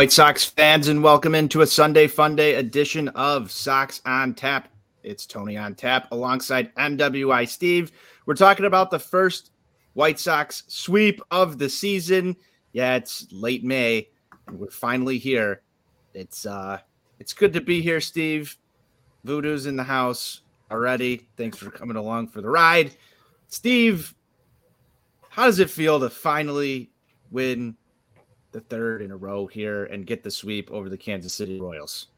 White Sox fans, and welcome into a Sunday Funday edition of Sox on Tap. It's Tony on Tap alongside NWI Steve. We're talking about the first White Sox sweep of the season. Yeah, it's late May, and we're finally here. It's uh it's good to be here, Steve. Voodoo's in the house already. Thanks for coming along for the ride. Steve, how does it feel to finally win the third in a row here and get the sweep over the Kansas City Royals?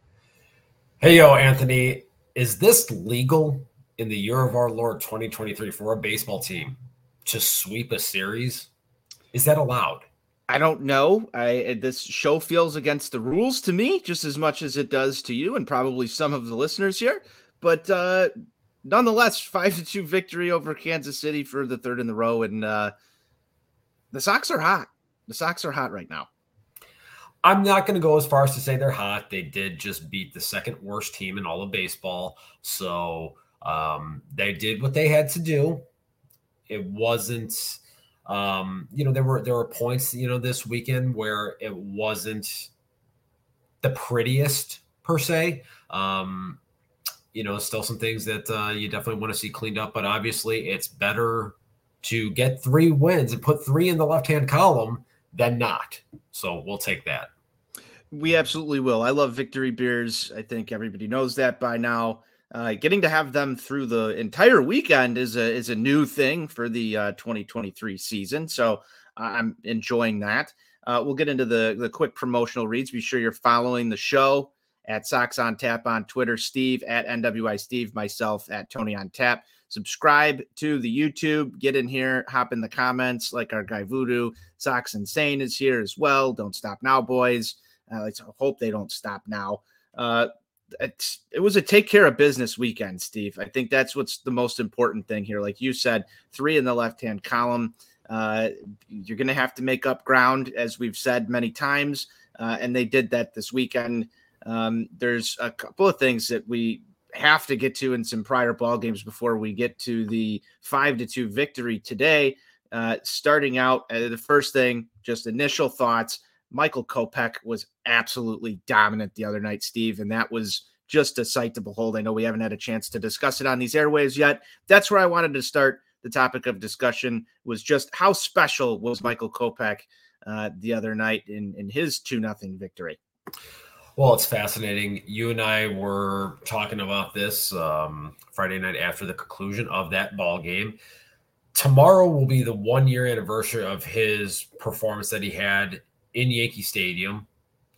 Hey, yo, Anthony, is this legal in the year of our Lord 2023 for a baseball team to sweep a series? Is that allowed? I don't know. I this show feels against the rules to me just as much as it does to you and probably some of the listeners here. But uh nonetheless, five to two victory over Kansas City for the third in the row, and uh the Sox are hot. The Sox are hot right now. I'm not going to go as far as to say they're hot. They did just beat the second worst team in all of baseball. So um, they did what they had to do. It wasn't, um, you know, there were there were points, you know, this weekend where it wasn't the prettiest per se. Um, you know, still some things that uh, you definitely want to see cleaned up, but obviously it's better to get three wins and put three in the left hand column than not. So we'll take that. We absolutely will. I love victory beers. I think everybody knows that by now. Uh, getting to have them through the entire weekend is a is a new thing for the uh, 2023 season. So I'm enjoying that. Uh, we'll get into the the quick promotional reads. Be sure you're following the show at Sox on Tap on Twitter, Steve at NWI Steve, myself at Tony on Tap subscribe to the YouTube, get in here, hop in the comments like our guy Voodoo. Socks Insane is here as well. Don't stop now, boys. Uh, let's hope they don't stop now. Uh, it was a take care of business weekend, Steve. I think that's what's the most important thing here. Like you said, three in the left hand column. Uh, you're going to have to make up ground, as we've said many times, uh, and they did that this weekend. Um, there's a couple of things that we have to get to in some prior ball games before we get to the five to two victory today. Uh, starting out, uh, the first thing, just initial thoughts. Michael Kopech was absolutely dominant the other night, Steve, and that was just a sight to behold. I know we haven't had a chance to discuss it on these airwaves yet. That's where I wanted to start the topic of discussion was just how special was Michael Kopech uh, the other night in in his two nothing victory. Well, it's fascinating. You and I were talking about this um, Friday night after the conclusion of that ball game. Tomorrow will be the one year anniversary of his performance that he had in Yankee Stadium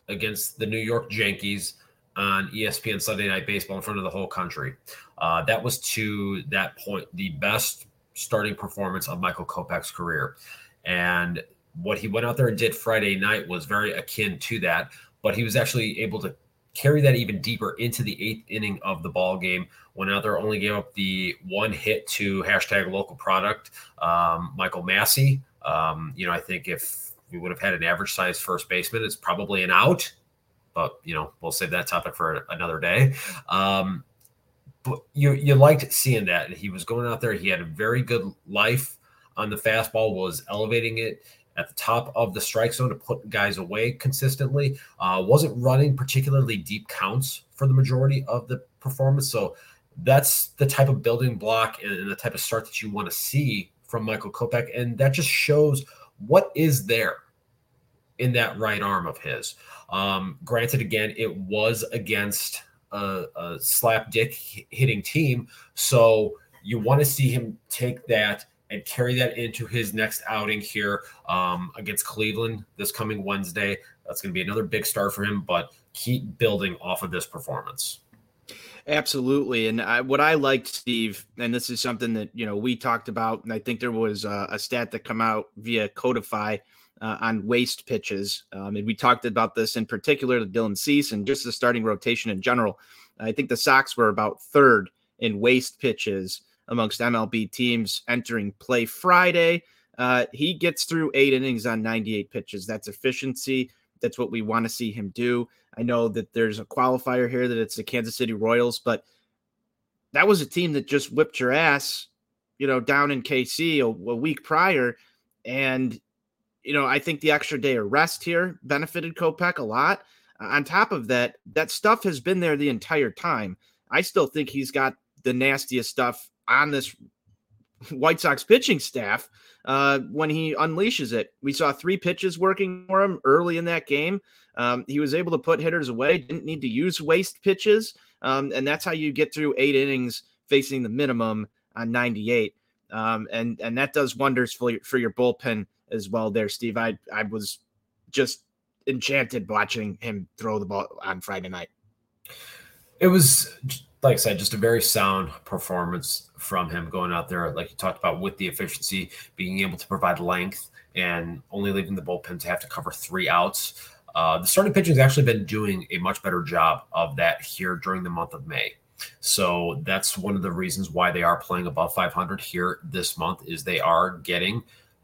against the New York Yankees on ESPN Sunday Night Baseball in front of the whole country. Uh, that was to that point the best starting performance of Michael Kopech's career. And what he went out there and did Friday night was very akin to that but he was actually able to carry that even deeper into the eighth inning of the ball game. when out there, only gave up the one hit to hashtag local product, um, Michael Massey. Um, you know, I think if we would have had an average size first baseman, it's probably an out. But you know, we'll save that topic for another day. Um, but you you liked seeing that he was going out there. He had a very good life on the fastball, was elevating it at the top of the strike zone to put guys away consistently. Uh, wasn't running particularly deep counts for the majority of the performance. So that's the type of building block and, the type of start that you want to see from Michael Kopech. And that just shows what is there in that right arm of his. Um, granted, again, it was against a, a slap dick hitting team. So you want to see him take that and carry that into his next outing here um, against Cleveland this coming Wednesday. That's going to be another big start for him, but keep building off of this performance. Absolutely, and I, what I liked, Steve, and this is something that you know we talked about, and I think there was a, a stat that come out via Codify uh, on waste pitches, um, and we talked about this in particular to Dylan Cease and just the starting rotation in general. I think the Sox were about third in waste pitches amongst MLB teams entering play Friday. Uh, he gets through eight innings on 98 pitches. That's efficiency. That's what we want to see him do. I know that there's a qualifier here that it's the Kansas City Royals, but that was a team that just whipped your ass, you know, down in KC a, a week prior. And you know, I think the extra day of rest here benefited Kopech a lot. On top of that, that stuff has been there the entire time. I still think he's got the nastiest stuff on this White Sox pitching staff uh, when he unleashes it. We saw three pitches working for him early in that game. Um, he was able to put hitters away, didn't need to use waste pitches. Um, and that's how you get through eight innings facing the minimum on 98. Um, and and that does wonders for your, for your bullpen as well there, Steve. I I was just enchanted watching him throw the ball on Friday night. It was like I said, just a very sound performance from him going out there, like you talked about, with the efficiency, being able to provide length, and only leaving the bullpen to have to cover three outs. Uh, the starting pitching has actually been doing a much better job of that here during the month of May. So that's one of the reasons why they are playing above 500 here this month is they are getting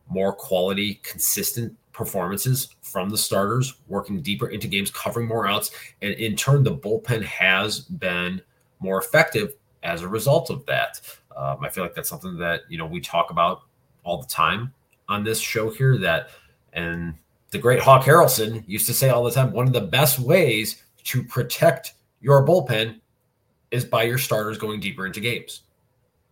more quality, consistent performances from the starters, working deeper into games, covering more outs, and in turn, the bullpen has been more effective as a result of that. Um, I feel like that's something that you know we talk about all the time on this show here. That and the great Hawk Harrelson used to say all the time, one of the best ways to protect your bullpen is by your starters going deeper into games.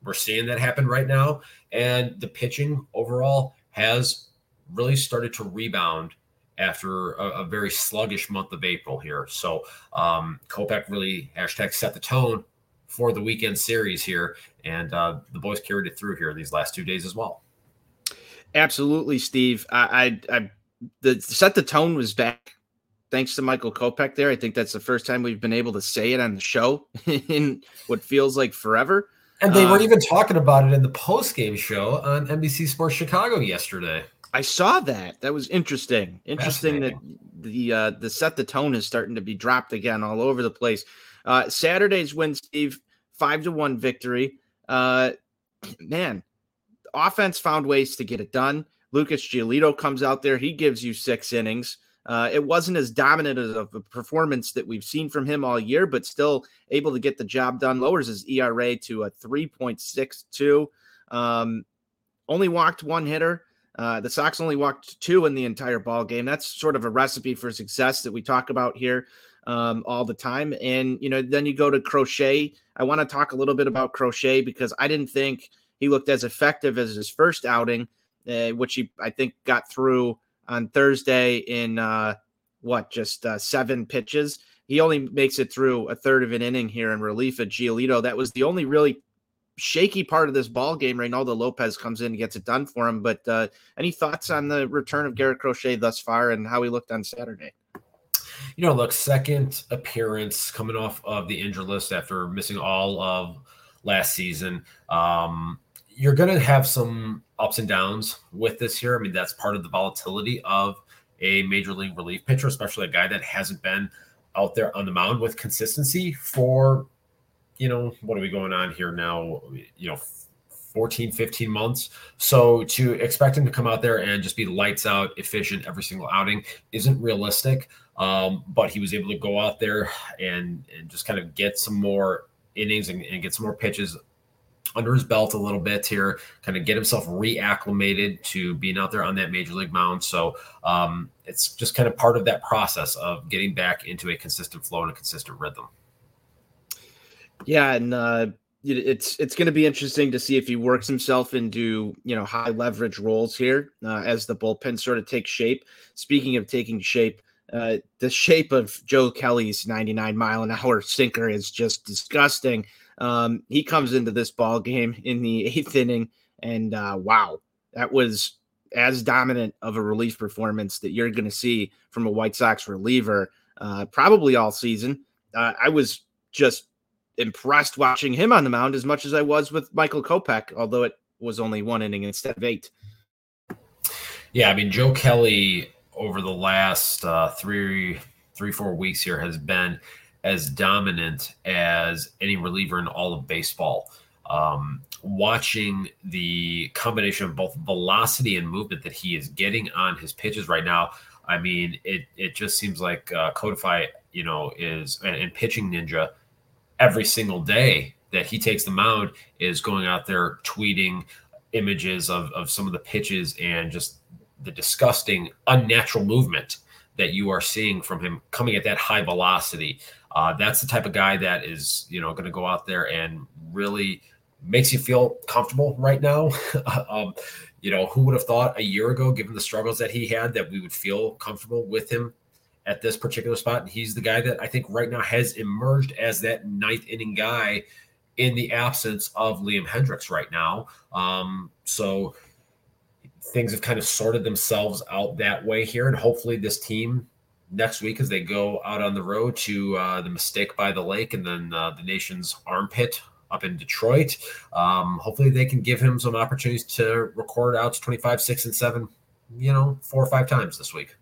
We're seeing that happen right now, and the pitching overall has really started to rebound after a, a very sluggish month of April here. So um, Kopech really hashtag set the tone for the weekend series here, and uh, the boys carried it through here these last two days as well. Absolutely, Steve. I, I, I the set the tone was back thanks to Michael Kopech there. I think that's the first time we've been able to say it on the show in what feels like forever. And they uh, were even talking about it in the post game show on NBC Sports Chicago yesterday. I saw that. That was interesting. Interesting that the uh, the set the tone is starting to be dropped again all over the place. Uh, Saturday's win, Steve, five to one victory. Uh, man, offense found ways to get it done. Lucas Giolito comes out there. He gives you six innings. Uh, it wasn't as dominant of a performance that we've seen from him all year, but still able to get the job done. Lowers his ERA to a 3.62. Um, only walked one hitter. Uh, the Sox only walked two in the entire ball game. That's sort of a recipe for success that we talk about here um, all the time. And you know, then you go to Crochet. I want to talk a little bit about Crochet because I didn't think he looked as effective as his first outing, uh, which he I think got through on Thursday in uh, what just uh, seven pitches. He only makes it through a third of an inning here in relief at Giolito. That was the only really shaky part of this ball game. Reynaldo Lopez comes in and gets it done for him. But uh, any thoughts on the return of Garrett Crochet thus far and how he looked on Saturday? You know, look, second appearance coming off of the injured list after missing all of last season. Um, you're going to have some ups and downs with this here. I mean, that's part of the volatility of a major league relief pitcher, especially a guy that hasn't been out there on the mound with consistency for, you know, what are we going on here now? You know, 14, 15 months. So to expect him to come out there and just be lights out, efficient every single outing isn't realistic. Um, but he was able to go out there and, and just kind of get some more innings and, and get some more pitches under his belt a little bit here, kind of get himself reacclimated to being out there on that major league mound. So um, it's just kind of part of that process of getting back into a consistent flow and a consistent rhythm. Yeah, and uh, it's it's going to be interesting to see if he works himself into you know high leverage roles here uh, as the bullpen sort of takes shape. Speaking of taking shape, uh, the shape of Joe Kelly's 99 mile an hour sinker is just disgusting. Um, he comes into this ball game in the eighth inning, and uh, wow, that was as dominant of a relief performance that you're going to see from a White Sox reliever uh, probably all season. Uh, I was just impressed watching him on the mound as much as I was with Michael Kopech, although it was only one inning instead of eight. Yeah, I mean Joe Kelly over the last uh, three, three, four weeks here has been as dominant as any reliever in all of baseball. Um, watching the combination of both velocity and movement that he is getting on his pitches right now, I mean, it it just seems like uh, Codify, you know, is and, and pitching ninja every single day that he takes the mound is going out there tweeting images of, of some of the pitches and just the disgusting, unnatural movement that you are seeing from him coming at that high velocity. Uh, that's the type of guy that is, you know, going to go out there and really makes you feel comfortable right now. um, you know, who would have thought a year ago, given the struggles that he had, that we would feel comfortable with him at this particular spot? And he's the guy that I think right now has emerged as that ninth inning guy in the absence of Liam Hendriks right now. Um, so things have kind of sorted themselves out that way here. And hopefully, this team next week, as they go out on the road to uh, the mistake by the lake and then uh, the nation's armpit up in Detroit, um, hopefully they can give him some opportunities to record outs 25, 6, and 7, you know, four or five times this week.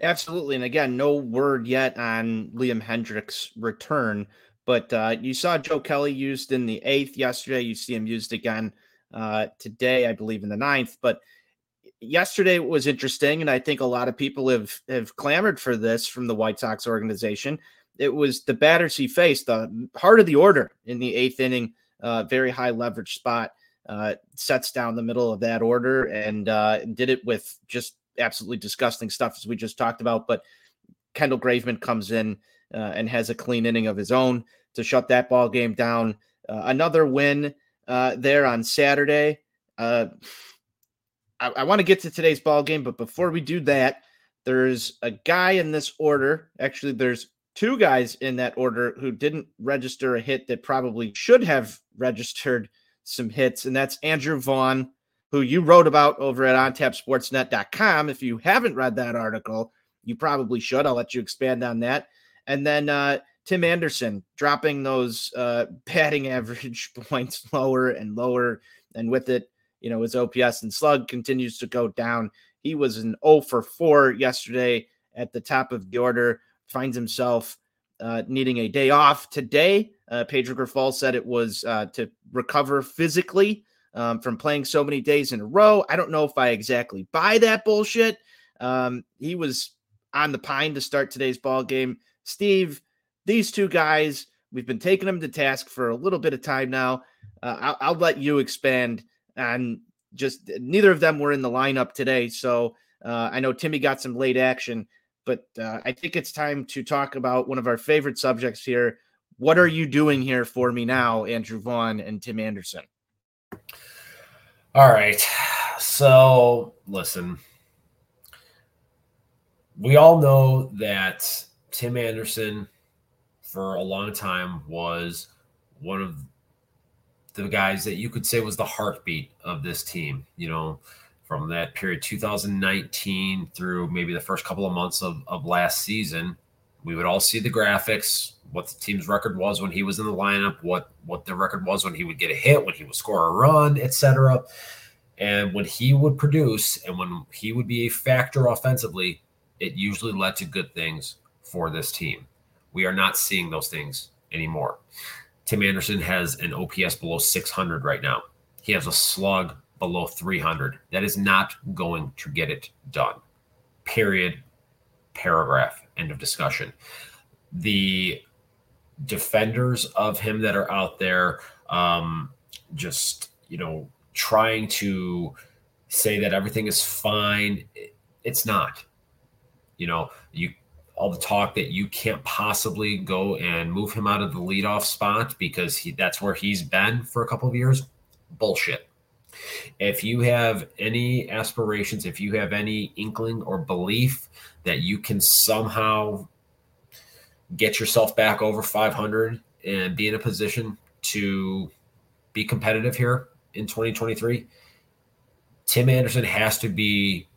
Absolutely. And again, no word yet on Liam Hendriks' return, but uh, you saw Joe Kelly used in the eighth yesterday. You see him used again uh, today, I believe, in the ninth. But yesterday was interesting, and I think a lot of people have have clamored for this from the White Sox organization. It was the batters he faced, the heart of the order in the eighth inning, uh, very high leverage spot, uh, sets down the middle of that order and uh, did it with just absolutely disgusting stuff as we just talked about. But Kendall Graveman comes in uh, and has a clean inning of his own to shut that ball game down. Uh, another win uh, there on Saturday. Uh, I, I want to get to today's ball game, but before we do that, there's a guy in this order. Actually, there's two guys in that order who didn't register a hit that probably should have registered some hits, and that's Andrew Vaughn, who you wrote about over at ontapsportsnet.com. If you haven't read that article, you probably should. I'll let you expand on that. And then uh, Tim Anderson dropping those uh, batting average points lower and lower. And with it, you know, his OPS and slug continues to go down. He was an 0 for 4 yesterday at the top of the order, finds himself uh, needing a day off today. Uh, Pedro Grifol said it was uh, to recover physically um, from playing so many days in a row. I don't know if I exactly buy that bullshit. Um, he was on the pine to start today's ball game. Steve, these two guys, we've been taking them to task for a little bit of time now. Uh, I'll, I'll, let you expand on just neither of them were in the lineup today. So uh, I know Timmy got some late action, but uh, I think it's time to talk about one of our favorite subjects here. What are you doing here for me now, Andrew Vaughn and Tim Anderson? All right. So listen, we all know that Tim Anderson for a long time was one of the guys that you could say was the heartbeat of this team. You know, from that period 2019 through maybe the first couple of months of, of last season, we would all see the graphics, what the team's record was when he was in the lineup, what what the record was when he would get a hit, when he would score a run, etc. And when he would produce and when he would be a factor offensively, it usually led to good things for this team. We are not seeing those things anymore. Tim Anderson has an OPS below 600 right now. He has a slug below 300. That is not going to get it done. Period. Paragraph. End of discussion. The defenders of him that are out there, um, just, you know, trying to say that everything is fine. It's not. You know, you all the talk that you can't possibly go and move him out of the leadoff spot because he, that's where he's been for a couple of years. Bullshit. If you have any aspirations, if you have any inkling or belief that you can somehow get yourself back over 500 and be in a position to be competitive here in 2023, Tim Anderson has to be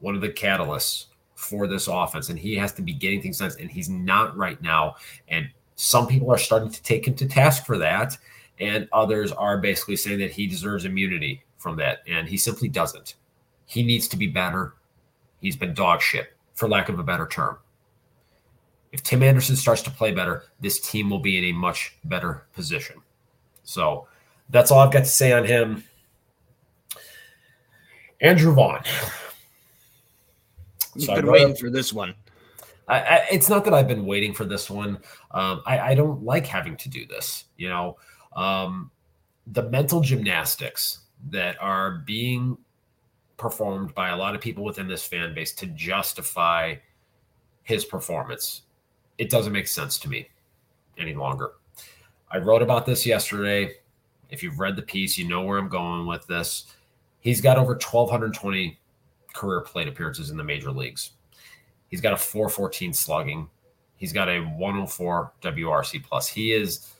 one of the catalysts for this offense, and he has to be getting things done, and he's not right now. And some people are starting to take him to task for that, and others are basically saying that he deserves immunity from that, and he simply doesn't. He needs to be better. He's been dog shit, for lack of a better term. If Tim Anderson starts to play better, this team will be in a much better position. So that's all I've got to say on him. Andrew Vaughn. You've so been waiting for this one. I, I, it's not that I've been waiting for this one. Um, I, I, don't like having to do this. You know, um, the mental gymnastics that are being performed by a lot of people within this fan base to justify his performance. It doesn't make sense to me any longer. I wrote about this yesterday. If you've read the piece, you know where I'm going with this. He's got over 1,220 career plate appearances in the major leagues. He's got a 414 slugging. He's got a 104 WRC plus. He is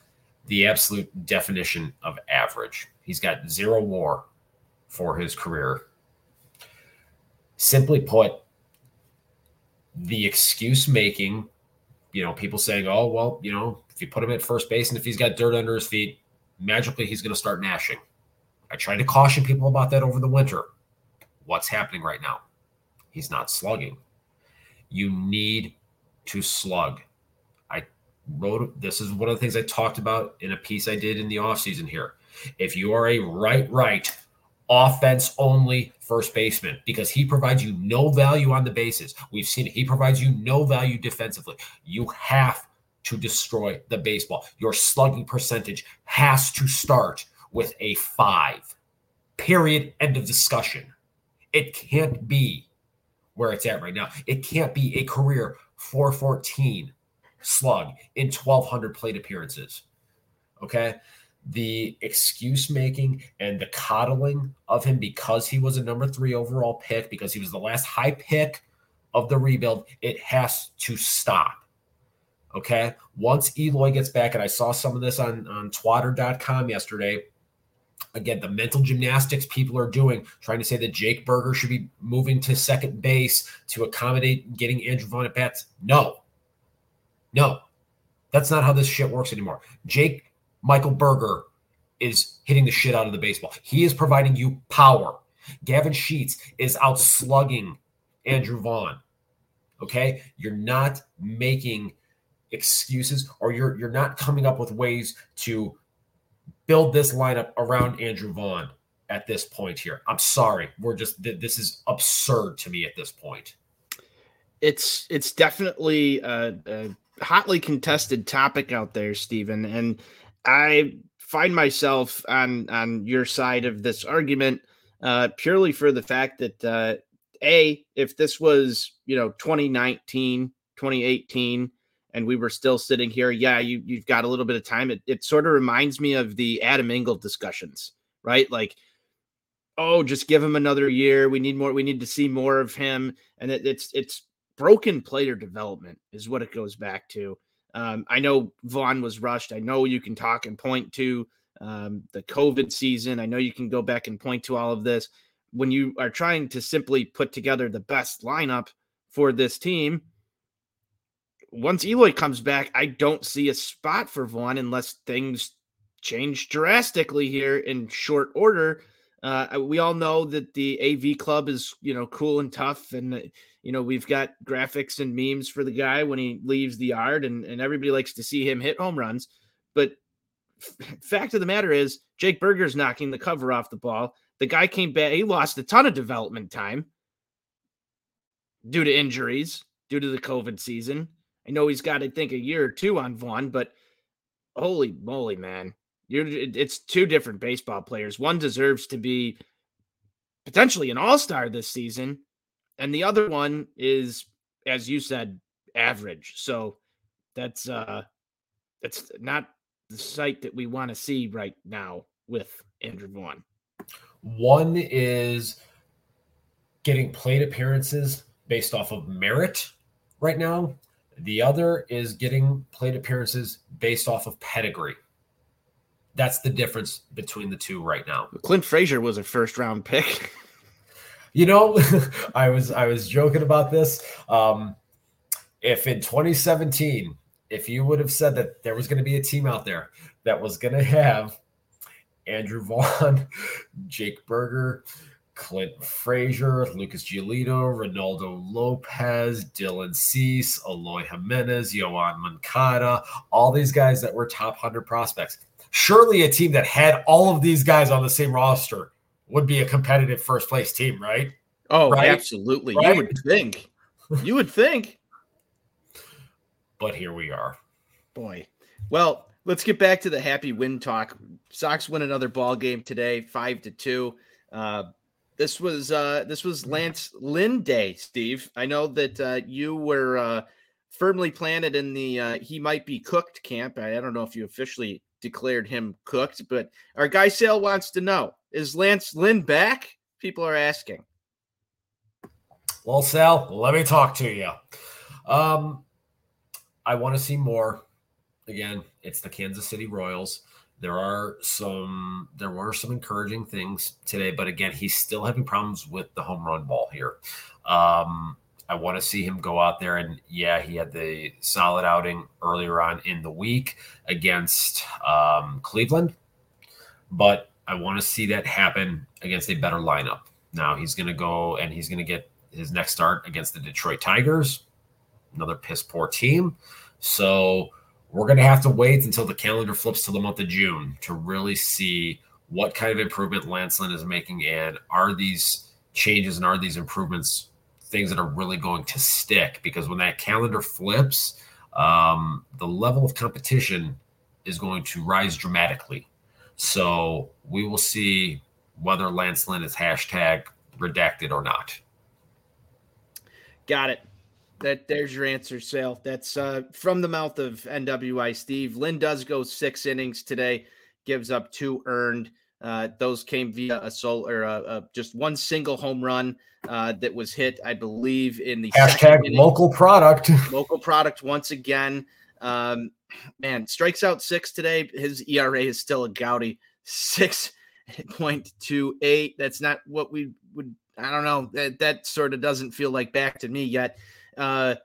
the absolute definition of average. He's got zero war for his career. Simply put, the excuse making, you know, people saying, oh, well, you know, if you put him at first base and if he's got dirt under his feet, magically he's going to start gnashing. I tried to caution people about that over the winter. What's happening right now? He's not slugging. You need to slug. Wrote this is one of the things I talked about in a piece I did in the offseason here. If you are a right, right, offense only first baseman because he provides you no value on the bases. We've seen it. He provides you no value defensively. You have to destroy the baseball. Your slugging percentage has to start with a five. Period. End of discussion. It can't be where it's at right now. It can't be a career 414 slug in 1,200 plate appearances. Okay the excuse making and the coddling of him because he was a number three overall pick, because he was the last high pick of the rebuild, it has to stop. Okay. Once Eloy gets back, and I saw some of this on, on twatter.com yesterday. Again, the mental gymnastics people are doing, trying to say that Jake Burger should be moving to second base to accommodate getting Andrew Vaughn at bats. No, no, that's not how this shit works anymore. Jake Michael Burger is hitting the shit out of the baseball. He is providing you power. Gavin Sheets is out slugging Andrew Vaughn. Okay? You're not making excuses or you're you're not coming up with ways to build this lineup around Andrew Vaughn at this point here. I'm sorry. We're just this is absurd to me at this point. It's it's definitely a, a hotly contested topic out there, Stephen, and I find myself on on your side of this argument uh, purely for the fact that uh, a if this was you know 2019 2018 and we were still sitting here yeah you you've got a little bit of time. It, it sort of reminds me of the adam engel discussions right? Like oh just give him another year. We need more we need to see more of him. And it, it's it's broken player development is what it goes back to um, I know Vaughn was rushed. I know you can talk and point to um, the COVID season. I know you can go back and point to all of this. When you are trying to simply put together the best lineup for this team, once Eloy comes back, I don't see a spot for Vaughn unless things change drastically here in short order. Uh, we all know that the AV club is, you know, cool and tough, and you know, we've got graphics and memes for the guy when he leaves the yard, and, and everybody likes to see him hit home runs. But f- fact of the matter is, Jake Burger's knocking the cover off the ball. The guy came back, he lost a ton of development time due to injuries, due to the COVID season. I know he's got, I think, a year or two on Vaughn, but holy moly, man. You're, it's two different baseball players. One deserves to be potentially an all star this season, and the other one is, as you said, average. So that's uh that's not the sight that we want to see right now with Andrew Vaughn. One is getting plate appearances based off of merit right now. The other is getting plate appearances based off of pedigree. That's the difference between the two right now. Clint Frazier was a first round pick. You know, I was I was joking about this. Um, if in 2017, if you would have said that there was going to be a team out there that was going to have Andrew Vaughn, Jake Burger, Clint Frazier, Lucas Giolito, Reynaldo Lopez, Dylan Cease, Eloy Jimenez, Yoan Moncada, all these guys that were top 100 prospects. Surely a team that had all of these guys on the same roster would be a competitive first place team, right? Oh, right? absolutely. Right? You would think. You would think. but here we are. Boy. Well, let's get back to the happy win talk. Sox win another ball game today, five to two. Uh, this was uh this was Lance Lynn Day, Steve. I know that uh, you were uh, firmly planted in the uh, he might be cooked camp. I, I don't know if you officially declared him cooked, but our guy Sale wants to know: Is Lance Lynn back? People are asking. Well, Sal, let me talk to you. Um, I want to see more. Again, it's the Kansas City Royals. There are some there were some encouraging things today, but again, he's still having problems with the home run ball here. Um, I want to see him go out there and yeah, he had the solid outing earlier on in the week against um, Cleveland, but I want to see that happen against a better lineup. Now he's going to go and he's going to get his next start against the Detroit Tigers, another piss poor team. So we're going to have to wait until the calendar flips to the month of June to really see what kind of improvement Lance Lynn is making and are these changes and are these improvements things that are really going to stick because when that calendar flips um, the level of competition is going to rise dramatically so we will see whether lance lynn is hashtag redacted or not got it that there's your answer, Sale. That's uh, from the mouth of NWI Steve. Lynn does go six innings today, gives up two earned. Uh, those came via a soul or a, a, just one single home run uh, that was hit, I believe, in the hashtag local product. Local product once again. Um, man, strikes out six today. His ERA is still a gouty six point two eight. That's not what we would. I don't know. That that sort of doesn't feel like back to me yet. Uh,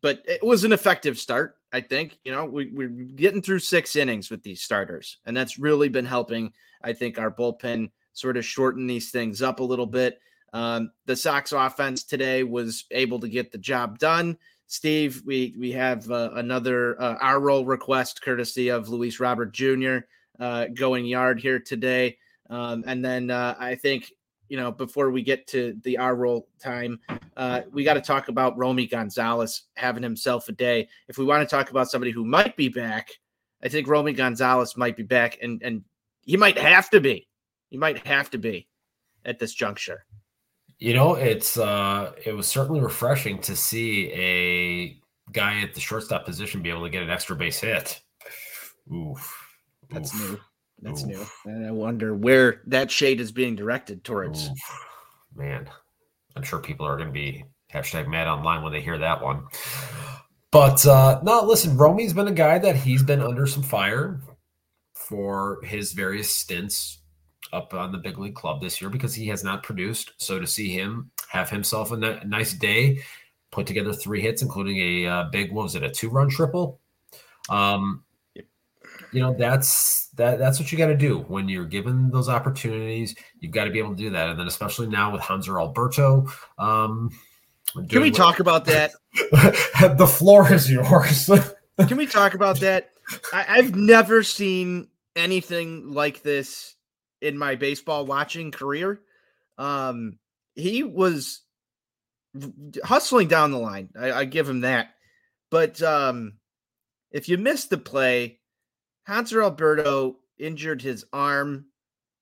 but it was an effective start. I think you know we, we're getting through six innings with these starters, and that's really been helping. I think our bullpen sort of shorten these things up a little bit. Um, the Sox offense today was able to get the job done. Steve, we we have uh, another uh, our role request courtesy of Luis Robert Jr. Uh, going yard here today, um, and then uh, I think you know, before we get to the our roll time, uh, we got to talk about Romy Gonzalez having himself a day. If we want to talk about somebody who might be back, I think Romy Gonzalez might be back, and and he might have to be. He might have to be at this juncture. You know, it's uh it was certainly refreshing to see a guy at the shortstop position be able to get an extra base hit. Oof. That's Oof. new. That's Oof. new. And I wonder where that shade is being directed towards. Oof. Man, I'm sure people are going to be hashtag mad online when they hear that one. But uh, no, listen, Romy's been a guy that he's been under some fire for his various stints up on the big league club this year because he has not produced. So to see him have himself a nice day, put together three hits, including a uh, big, what was it, a two run triple? Um, you know that's that that's what you got to do when you're given those opportunities. You've got to be able to do that. And then especially now with hanser alberto um can we talk about that? The floor is yours. Can we talk about that? I, i've never seen anything like this in my baseball watching career um he was hustling down the line I, I give him that but um if you missed the play Hanser Alberto injured his arm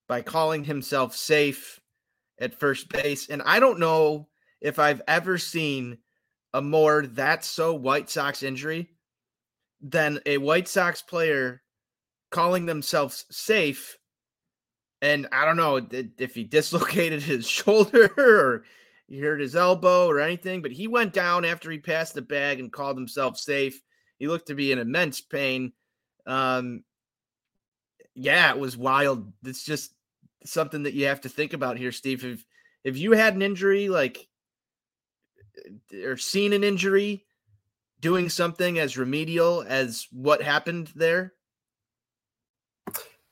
by calling himself safe at first base. And I don't know if I've ever seen a more that's so White Sox injury than a White Sox player calling themselves safe. And I don't know if he dislocated his shoulder or he hurt his elbow or anything, but he went down after he passed the bag and called himself safe. He looked to be in immense pain. Um, yeah, it was wild. It's just something that you have to think about here, Steve. If if you had an injury, like eh, or seen an injury, doing something as remedial as what happened there?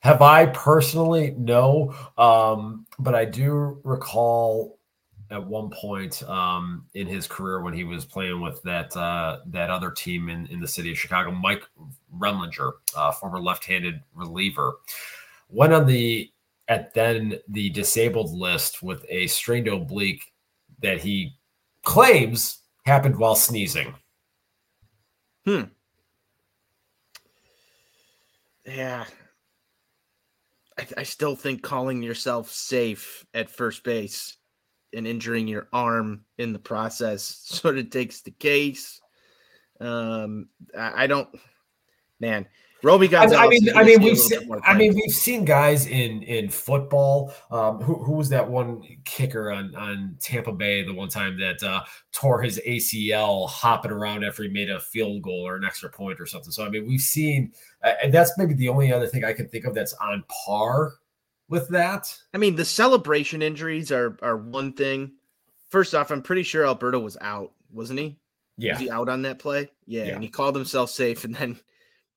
Have I personally? No. Um, but I do recall at one point um, in his career when he was playing with that uh, that other team in, in the city of Chicago, Mike Remlinger, uh, former left-handed reliever, went on the at then the disabled list with a strained oblique that he claims happened while sneezing. Hmm. Yeah. I, I still think calling yourself safe at first base and injuring your arm in the process sort of takes the case. Um, I, I don't, man. Romy Gonzalez. I mean, I mean, we've seen, I mean, we've seen guys in in football. Um, who, who was that one kicker on on Tampa Bay the one time that uh, tore his ACL hopping around after he made a field goal or an extra point or something? So I mean, we've seen, and that's maybe the only other thing I can think of that's on par with that. I mean, the celebration injuries are are one thing. First off, I'm pretty sure Alberto was out, wasn't he? Yeah. Was he out on that play? Yeah, yeah. And he called himself safe. And then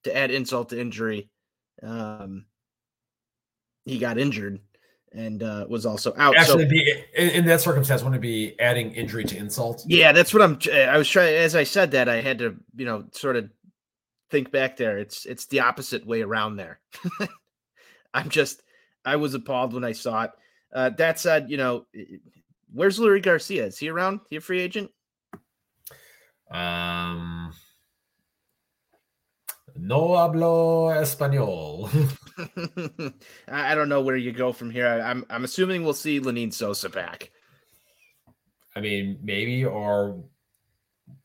to add insult to injury, um, he got injured and uh, was also out. Actually, so, be, in, in, that circumstance, wouldn't it be adding injury to insult? Yeah, that's what I'm. I was trying. As I said that, I had to, you know, sort of think back there. It's it's the opposite way around there. I'm just I was appalled when I saw it. Uh, that said, you know, where's Leury Garcia? Is he around? He a free agent? Um, no hablo español. I don't know where you go from here. I, am I'm assuming we'll see Lenyn Sosa back. I mean, maybe or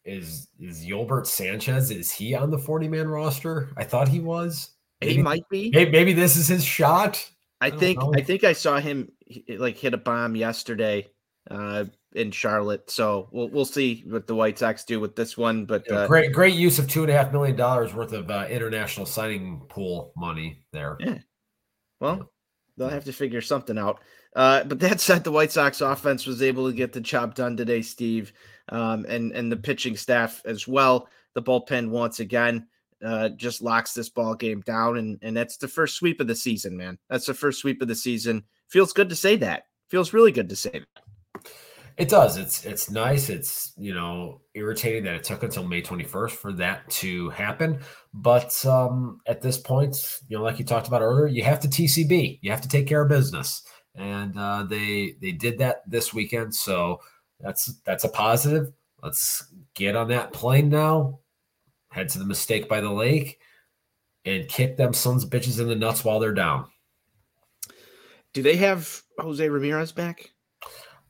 is is Yolbert Sanchez? Is he on the 40 man roster? I thought he was. Maybe, he might be. Maybe, maybe this is his shot. I, I think know. I think I saw him like hit a bomb yesterday uh, in Charlotte. So we'll we'll see what the White Sox do with this one. But yeah, uh, great great use of two and a half million dollars worth of uh, international signing pool money there. Yeah. Well, they'll have to figure something out. Uh, but that said, the White Sox offense was able to get the job done today, Steve, um, and and the pitching staff as well. The bullpen once again uh, just locks this ball game down, and and that's the first sweep of the season, man. That's the first sweep of the season. Feels good to say that. Feels really good to say that. It does. It's it's nice. It's you know irritating that it took until May 21st for that to happen. But um, at this point, you know, like you talked about earlier, you have to TCB. You have to take care of business, and uh, they they did that this weekend. So that's that's a positive. Let's get on that plane now head to the mistake by the lake, and kick them sons bitches in the nuts while they're down. Do they have Jose Ramirez back?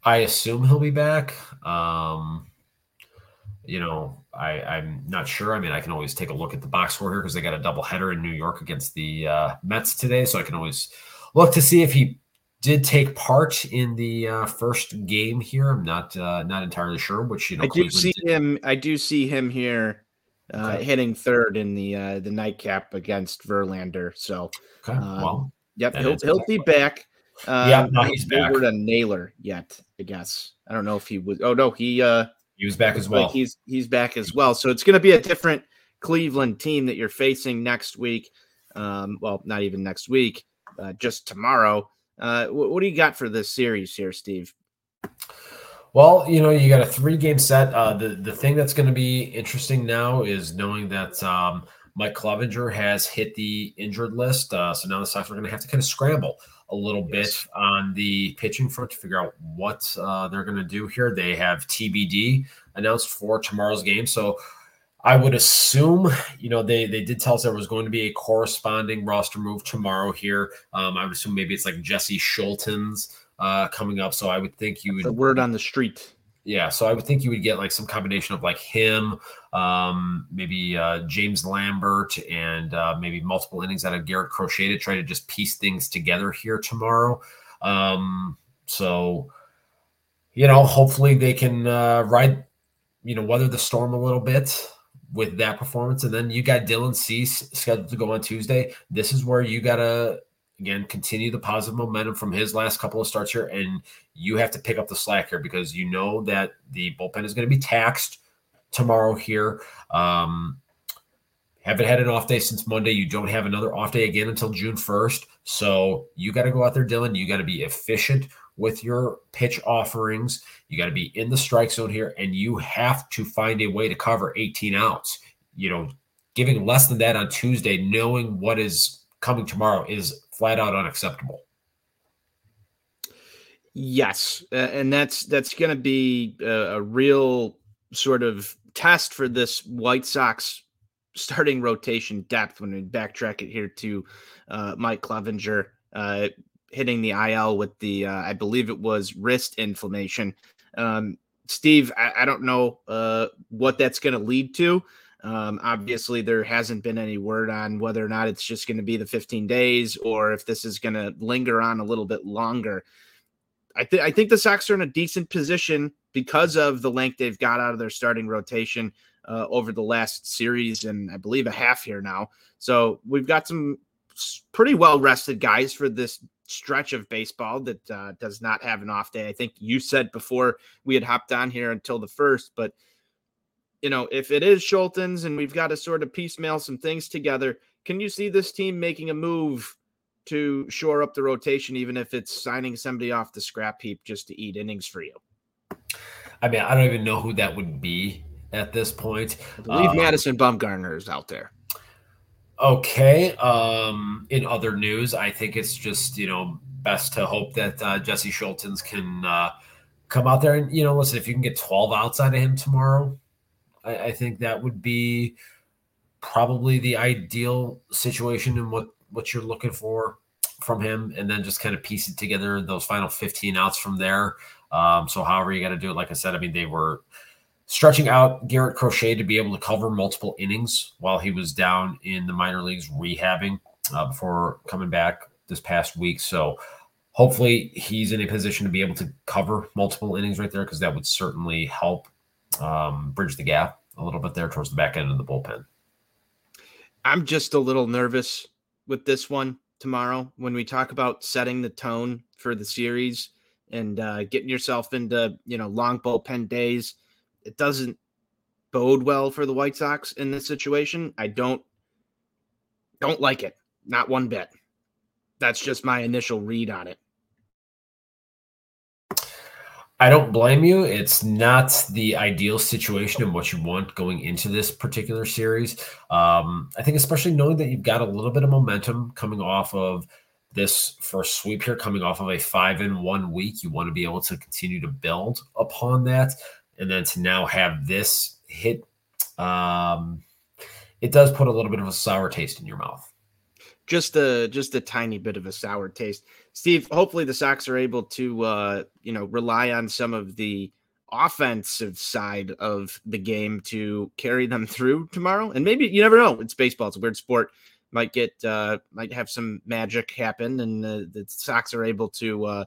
I assume he'll be back. Um, you know, I, I'm not sure. I mean, I can always take a look at the box score here because they got a double header in New York against the uh, Mets today, so I can always look to see if he did take part in the uh, first game here. I'm not uh, not entirely sure, which you know. I do see did. him. I do see him here uh, okay. hitting third in the uh, the nightcap against Verlander. So, okay. um, well, yep, he'll he'll be back. Uh, yeah, no, he's back. a Naylor yet, I guess. I don't know if he was. Oh no, he uh he was back as well. Like he's he's back as well. So it's going to be a different Cleveland team that you're facing next week. Um, well, not even next week, uh, just tomorrow. Uh, what, what do you got for this series here, Steve? Well, you know, you got a three game set. Uh, the the thing that's going to be interesting now is knowing that um, Mike Clevinger has hit the injured list. Uh, so now the Sox are going to have to kind of scramble a little yes. bit on the pitching front to figure out what uh, they're going to do here. They have TBD announced for tomorrow's game. So I would assume, you know, they they did tell us there was going to be a corresponding roster move tomorrow here. Um, I would assume maybe it's like Jesse Scholtens uh, coming up. So I would think you would the word on the street. Yeah, so I would think you would get like some combination of like him, um, maybe uh, James Lambert, and uh, maybe multiple innings out of Garrett Crochet to try to just piece things together here tomorrow. Um, so, you know, hopefully they can uh, ride, you know, weather the storm a little bit with that performance. And then you got Dylan Cease scheduled to go on Tuesday. This is where you got to again continue the positive momentum from his last couple of starts here and you have to pick up the slack here because you know that the bullpen is going to be taxed tomorrow here. Um, haven't had an off day since monday. You don't have another off day again until june 1st so you got to go out there dylan. You got to be efficient with your pitch offerings. You got to be in the strike zone here and you have to find a way to cover 18 outs. You know giving less than that on tuesday knowing what is coming tomorrow is flat out unacceptable. Yes, uh, and that's that's going to be a, a, real sort of test for this White Sox starting rotation depth when we backtrack it here to uh, Mike Clevinger uh, hitting the IL with the, uh, I believe it was wrist inflammation. Um, Steve, I, I, don't know uh, what that's going to lead to. Um, obviously, there hasn't been any word on whether or not it's just going to be the 15 days or if this is going to linger on a little bit longer. I, th- I think the Sox are in a decent position because of the length they've got out of their starting rotation uh, over the last series and I believe a half here now. So we've got some pretty well rested guys for this stretch of baseball that uh, does not have an off day. I think you said before we had hopped on here until the first, but you know, if it is Scholtens and we've got to sort of piecemeal some things together, can you see this team making a move to shore up the rotation, even if it's signing somebody off the scrap heap just to eat innings for you? I mean, I don't even know who that would be at this point. I believe um, Madison Bumgarner is out there. Okay. Um, in other news, I think it's just you know best to hope that uh, Jesse Scholtens can uh, come out there and you know listen if you can get 12 outside of him tomorrow, I, I think that would be probably the ideal situation and what what you're looking for from him, and then just kind of piece it together those final 15 outs from there. Um, so however you got to do it, like I said, I mean they were stretching out Garrett Crochet to be able to cover multiple innings while he was down in the minor leagues rehabbing uh, before coming back this past week. So hopefully he's in a position to be able to cover multiple innings right there because that would certainly help um, bridge the gap a little bit there towards the back end of the bullpen. I'm just a little nervous with this one tomorrow when we talk about setting the tone for the series and uh, getting yourself into you know long bullpen days it doesn't bode well for the White Sox in this situation. I don't don't like it. Not one bit. That's just my initial read on it. I don't blame you. It's not the ideal situation and what you want going into this particular series. Um, I think, especially knowing that you've got a little bit of momentum coming off of this first sweep here, coming off of a five in one week, you want to be able to continue to build upon that and then to now have this hit, um, it does put a little bit of a sour taste in your mouth. Just a just a tiny bit of a sour taste, Steve. Hopefully, the Sox are able to uh, you know rely on some of the offensive side of the game to carry them through tomorrow. And maybe you never know. It's baseball. It's a weird sport. Might get uh, might have some magic happen, and the, the Sox are able to uh,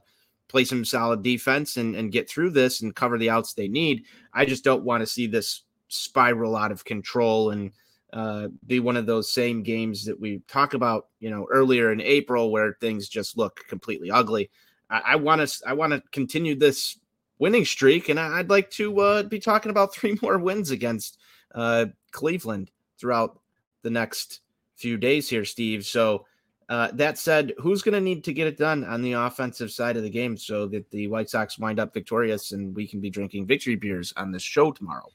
play some solid defense and, and get through this and cover the outs they need. I just don't want to see this spiral out of control and uh, be one of those same games that we talked about, you know, earlier in April where things just look completely ugly. I want to I want to continue this winning streak, and I'd like to uh, be talking about three more wins against uh, Cleveland throughout the next few days here, Steve. So uh, that said, who's going to need to get it done on the offensive side of the game so that the White Sox wind up victorious and we can be drinking victory beers on this show tomorrow?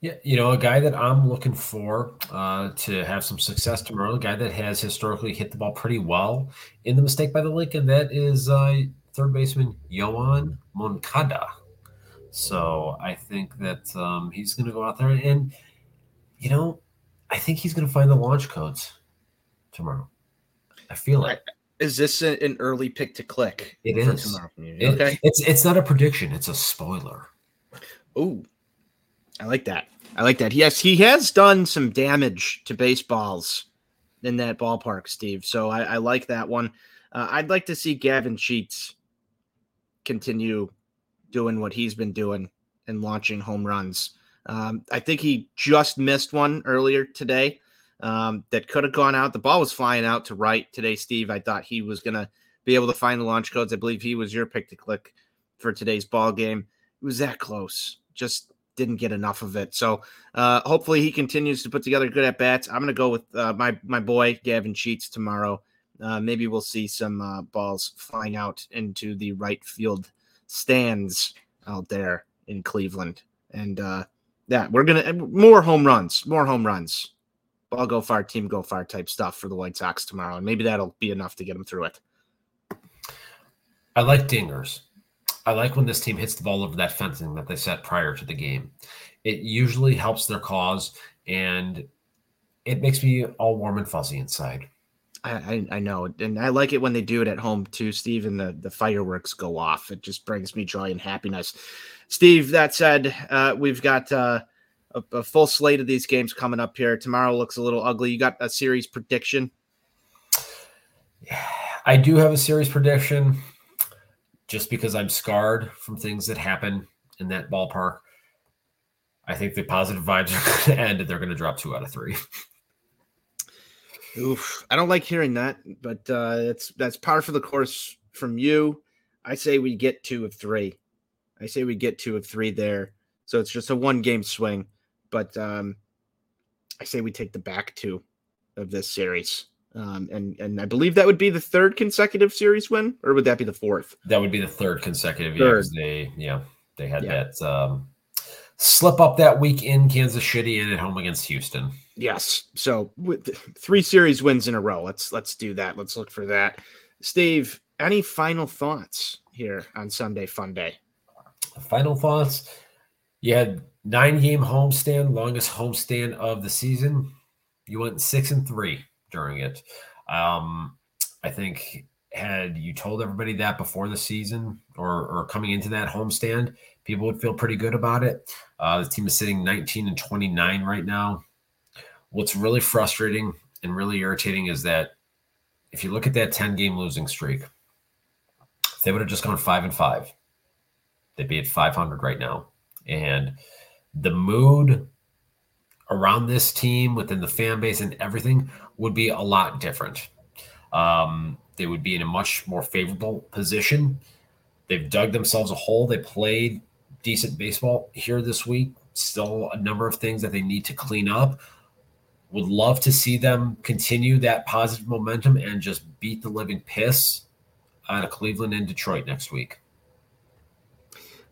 Yeah, you know, a guy that I'm looking for uh, to have some success tomorrow, a guy that has historically hit the ball pretty well in the mistake by the lake, and that is uh, third baseman Yoan Moncada. So I think that um, he's going to go out there and, you know, I think he's going to find the launch codes tomorrow. I feel like. Is this an early pick to click? It is. It, okay. It's it's not a prediction. It's a spoiler. Oh, I like that. I like that. Yes, he has done some damage to baseballs in that ballpark, Steve. So I, I like that one. Uh, I'd like to see Gavin Sheets continue doing what he's been doing and launching home runs. Um, I think he just missed one earlier today um, that could have gone out. The ball was flying out to right today, Steve. I thought he was going to be able to find the launch codes. I believe he was your pick to click for today's ball game. It was that close, just didn't get enough of it. So uh, hopefully he continues to put together good at bats. I'm going to go with uh, my my boy Gavin Sheets tomorrow. Uh, maybe we'll see some uh, balls flying out into the right field stands out there in Cleveland. And uh, yeah, we're gonna more home runs, more home runs ball go far, team go far type stuff for the White Sox tomorrow. And maybe that'll be enough to get them through it. I like dingers. I like when this team hits the ball over that fencing that they set prior to the game. It usually helps their cause and it makes me all warm and fuzzy inside. I, I, know, and I like it when they do it at home too, Steve. And the the fireworks go off. It just brings me joy and happiness. Steve, that said, uh, we've got uh, a, a, full slate of these games coming up here. Tomorrow looks a little ugly. You got a series prediction? I do have a series prediction, just because I'm scarred from things that happen in that ballpark. I think the positive vibes are going to end, and they're going to drop two out of three. Oof, I don't like hearing that, but uh, it's that's par for the course from you. I say we get two of three. I say we get two of three there. So it's just a one game swing, but um, I say we take the back two of this series. Um, and and I believe that would be the third consecutive series win, or would that be the fourth? That would be the third consecutive. Third. Yeah, they yeah they had yeah. that um, slip up that week in Kansas City and at home against Houston. Yes. So with three series wins in a row. Let's let's do that. Let's look for that. Steve, any final thoughts here on Sunday Fun Day? Final thoughts. You had nine game homestand, longest homestand of the season. You went six and three during it. Um, I think had you told everybody that before the season or, or coming into that homestand, people would feel pretty good about it. Uh, the team is sitting 19 and 29 right now. What's really frustrating and really irritating is that if you look at that 10 game losing streak, they would have just gone five and five. They'd be at 500 right now. And the mood around this team within the fan base and everything would be a lot different. Um, they would be in a much more favorable position. They've dug themselves a hole. They played decent baseball here this week. Still a number of things that they need to clean up. Would love to see them continue that positive momentum and just beat the living piss out of Cleveland and Detroit next week.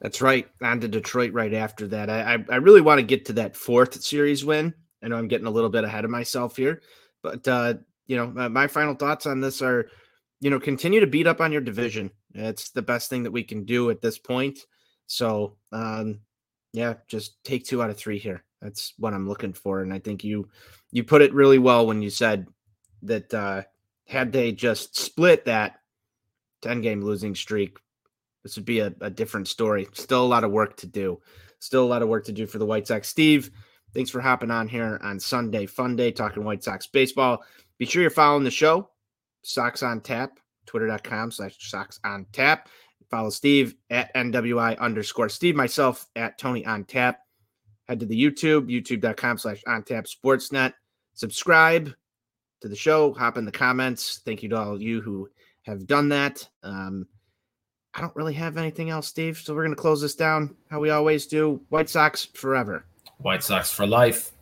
That's right. On to Detroit right after that. I, I, really want to get to that fourth series win. I know I'm getting a little bit ahead of myself here, but uh, you know, my final thoughts on this are, you know, continue to beat up on your division. It's the best thing that we can do at this point. So, um, yeah, just take two out of three here. That's what I'm looking for, and I think you you put it really well when you said that uh, had they just split that 10 game losing streak this would be a, a different story. Still a lot of work to do. Still a lot of work to do for the White Sox. Steve, thanks for hopping on here on Sunday Fun Day, talking White Sox baseball. Be sure you're following the show, Sox on Tap, twitter.com slash Sox on Tap. Follow Steve at NWI underscore Steve, myself at Tony on Tap. Head to the YouTube, youtube.com slash on tap sportsnet. Subscribe to the show, hop in the comments. Thank you to all of you who have done that. Um, I don't really have anything else, Steve. So we're going to close this down how we always do. White Sox forever. White Sox for life.